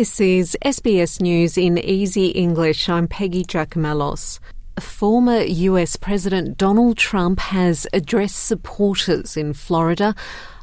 This is SBS News in Easy English. I'm Peggy Giakoumelos. Former US President Donald Trump has addressed supporters in Florida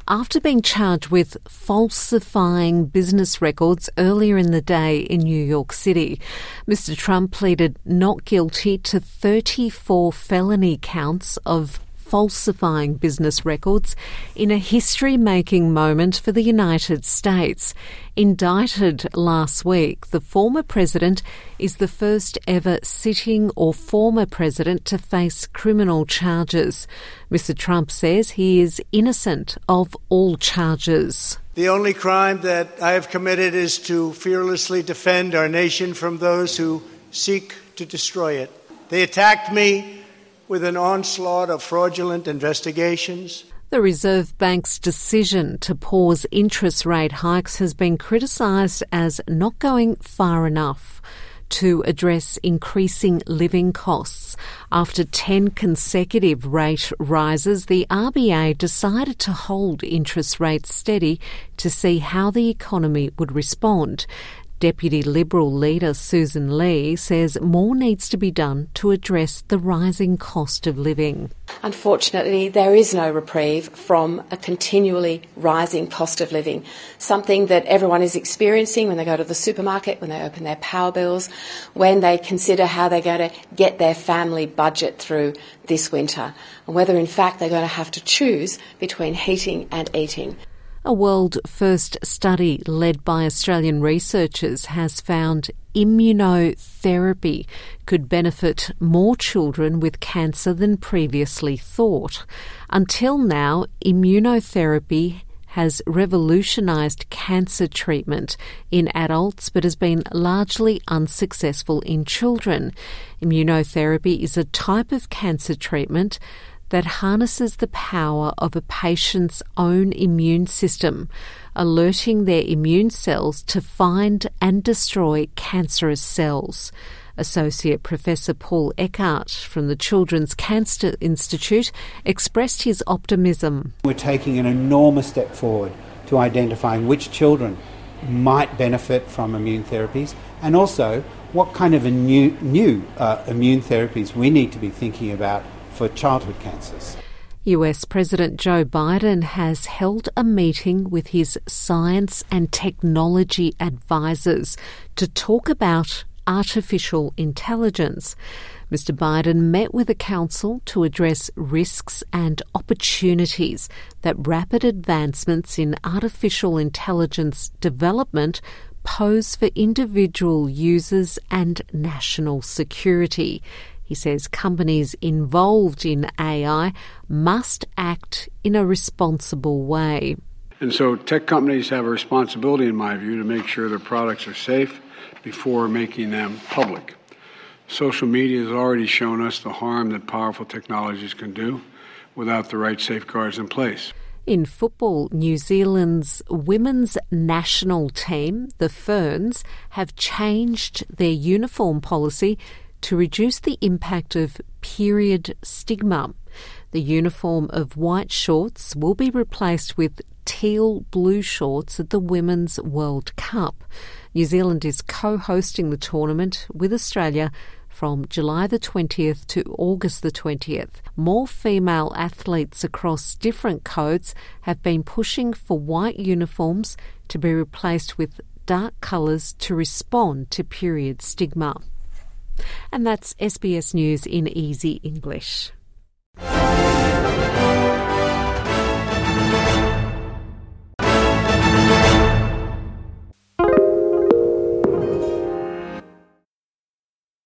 after being charged with falsifying business records earlier in the day in New York City. Mr. Trump pleaded not guilty to 34 felony counts of falsifying business records in a history making moment for the United States. Indicted last week, the former president is the first ever sitting or former president to face criminal charges. Mr. Trump says he is innocent of all charges. The only crime that I have committed is to fearlessly defend our nation from those who seek to destroy it. They attacked me with an onslaught of fraudulent investigations. The Reserve Bank's decision to pause interest rate hikes has been criticised as not going far enough to address increasing living costs. After 10 consecutive rate rises, the RBA decided to hold interest rates steady to see how the economy would respond. Deputy Liberal leader Susan Lee says more needs to be done to address the rising cost of living. Unfortunately, there is no reprieve from a continually rising cost of living, something that everyone is experiencing when they go to the supermarket, when they open their power bills, when they consider how they're going to get their family budget through this winter, and whether in fact they're going to have to choose between heating and eating. A world first study led by Australian researchers has found immunotherapy could benefit more children with cancer than previously thought. Until now, immunotherapy has revolutionised cancer treatment in adults but has been largely unsuccessful in children. Immunotherapy is a type of cancer treatment that harnesses the power of a patient's own immune system, alerting their immune cells to find and destroy cancerous cells. Associate Professor Paul Ekert from the Children's Cancer Institute expressed his optimism. We're taking an enormous step forward to identifying which children might benefit from immune therapies and also what kind of new, new uh, immune therapies we need to be thinking about for childhood cancers. US President Joe Biden has held a meeting with his science and technology advisors to talk about artificial intelligence. Mr. Biden met with the council to address risks and opportunities that rapid advancements in artificial intelligence development pose for individual users and national security. He says companies involved in AI must act in a responsible way. And so, tech companies have a responsibility, in my view, to make sure their products are safe before making them public. Social media has already shown us the harm that powerful technologies can do without the right safeguards in place. In football, New Zealand's women's national team, the Ferns, have changed their uniform policy to reduce the impact of period stigma. The uniform of white shorts will be replaced with teal blue shorts at the Women's World Cup. New Zealand is co hosting the tournament with Australia from July the 20th to August the 20th. More female athletes across different codes have been pushing for white uniforms to be replaced with dark colours to respond to period stigma. And that's SBS News in Easy English.